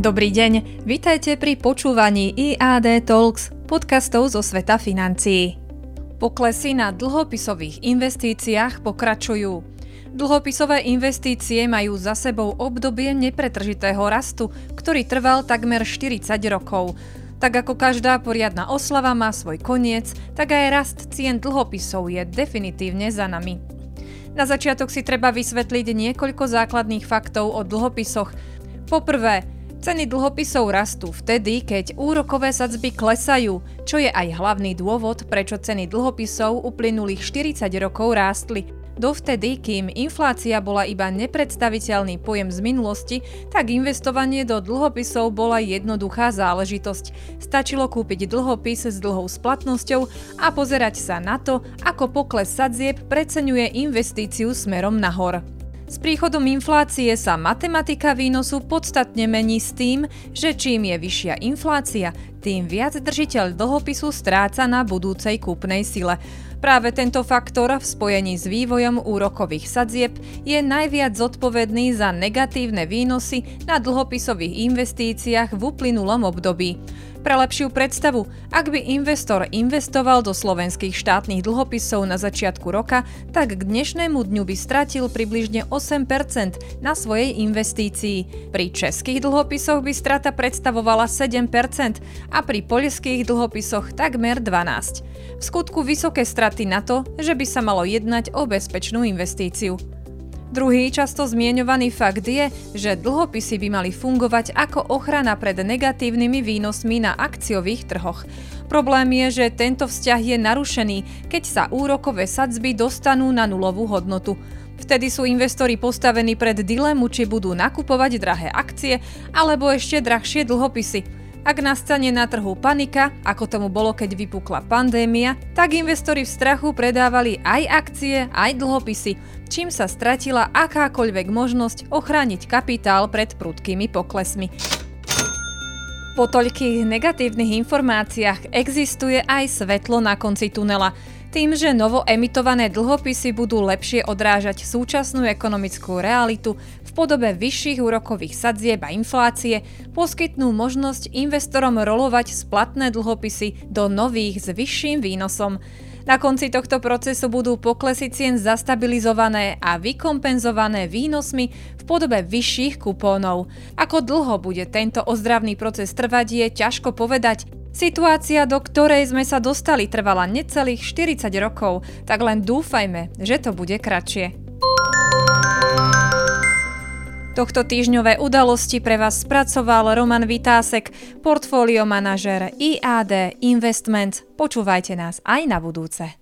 Dobrý deň, vitajte pri počúvaní IAD Talks, podcastov zo sveta financií. Poklesy na dlhopisových investíciách pokračujú. Dlhopisové investície majú za sebou obdobie nepretržitého rastu, ktorý trval takmer 40 rokov. Tak ako každá poriadna oslava má svoj koniec, tak aj rast cien dlhopisov je definitívne za nami. Na začiatok si treba vysvetliť niekoľko základných faktov o dlhopisoch. Poprvé, Ceny dlhopisov rastú vtedy, keď úrokové sadzby klesajú, čo je aj hlavný dôvod, prečo ceny dlhopisov uplynulých 40 rokov rástli. Dovtedy, kým inflácia bola iba nepredstaviteľný pojem z minulosti, tak investovanie do dlhopisov bola jednoduchá záležitosť. Stačilo kúpiť dlhopis s dlhou splatnosťou a pozerať sa na to, ako pokles sadzieb preceňuje investíciu smerom nahor. S príchodom inflácie sa matematika výnosu podstatne mení s tým, že čím je vyššia inflácia, tým viac držiteľ dlhopisu stráca na budúcej kúpnej sile. Práve tento faktor v spojení s vývojom úrokových sadzieb je najviac zodpovedný za negatívne výnosy na dlhopisových investíciách v uplynulom období. Pre lepšiu predstavu, ak by investor investoval do slovenských štátnych dlhopisov na začiatku roka, tak k dnešnému dňu by stratil približne 8% na svojej investícii. Pri českých dlhopisoch by strata predstavovala 7% a pri poľských dlhopisoch takmer 12%. V skutku vysoké straty na to, že by sa malo jednať o bezpečnú investíciu. Druhý často zmieňovaný fakt je, že dlhopisy by mali fungovať ako ochrana pred negatívnymi výnosmi na akciových trhoch. Problém je, že tento vzťah je narušený, keď sa úrokové sadzby dostanú na nulovú hodnotu. Vtedy sú investori postavení pred dilemu, či budú nakupovať drahé akcie alebo ešte drahšie dlhopisy. Ak nastane na trhu panika, ako tomu bolo, keď vypukla pandémia, tak investori v strachu predávali aj akcie, aj dlhopisy, čím sa stratila akákoľvek možnosť ochrániť kapitál pred prudkými poklesmi. Po toľkých negatívnych informáciách existuje aj svetlo na konci tunela. Tým, že novo emitované dlhopisy budú lepšie odrážať súčasnú ekonomickú realitu v podobe vyšších úrokových sadzieb a inflácie, poskytnú možnosť investorom rolovať splatné dlhopisy do nových s vyšším výnosom. Na konci tohto procesu budú poklesy cien zastabilizované a vykompenzované výnosmi v podobe vyšších kupónov. Ako dlho bude tento ozdravný proces trvať je ťažko povedať, Situácia, do ktorej sme sa dostali, trvala necelých 40 rokov, tak len dúfajme, že to bude kratšie. Tohto týždňové udalosti pre vás spracoval Roman Vitásek, portfólio manažer IAD Investment. Počúvajte nás aj na budúce.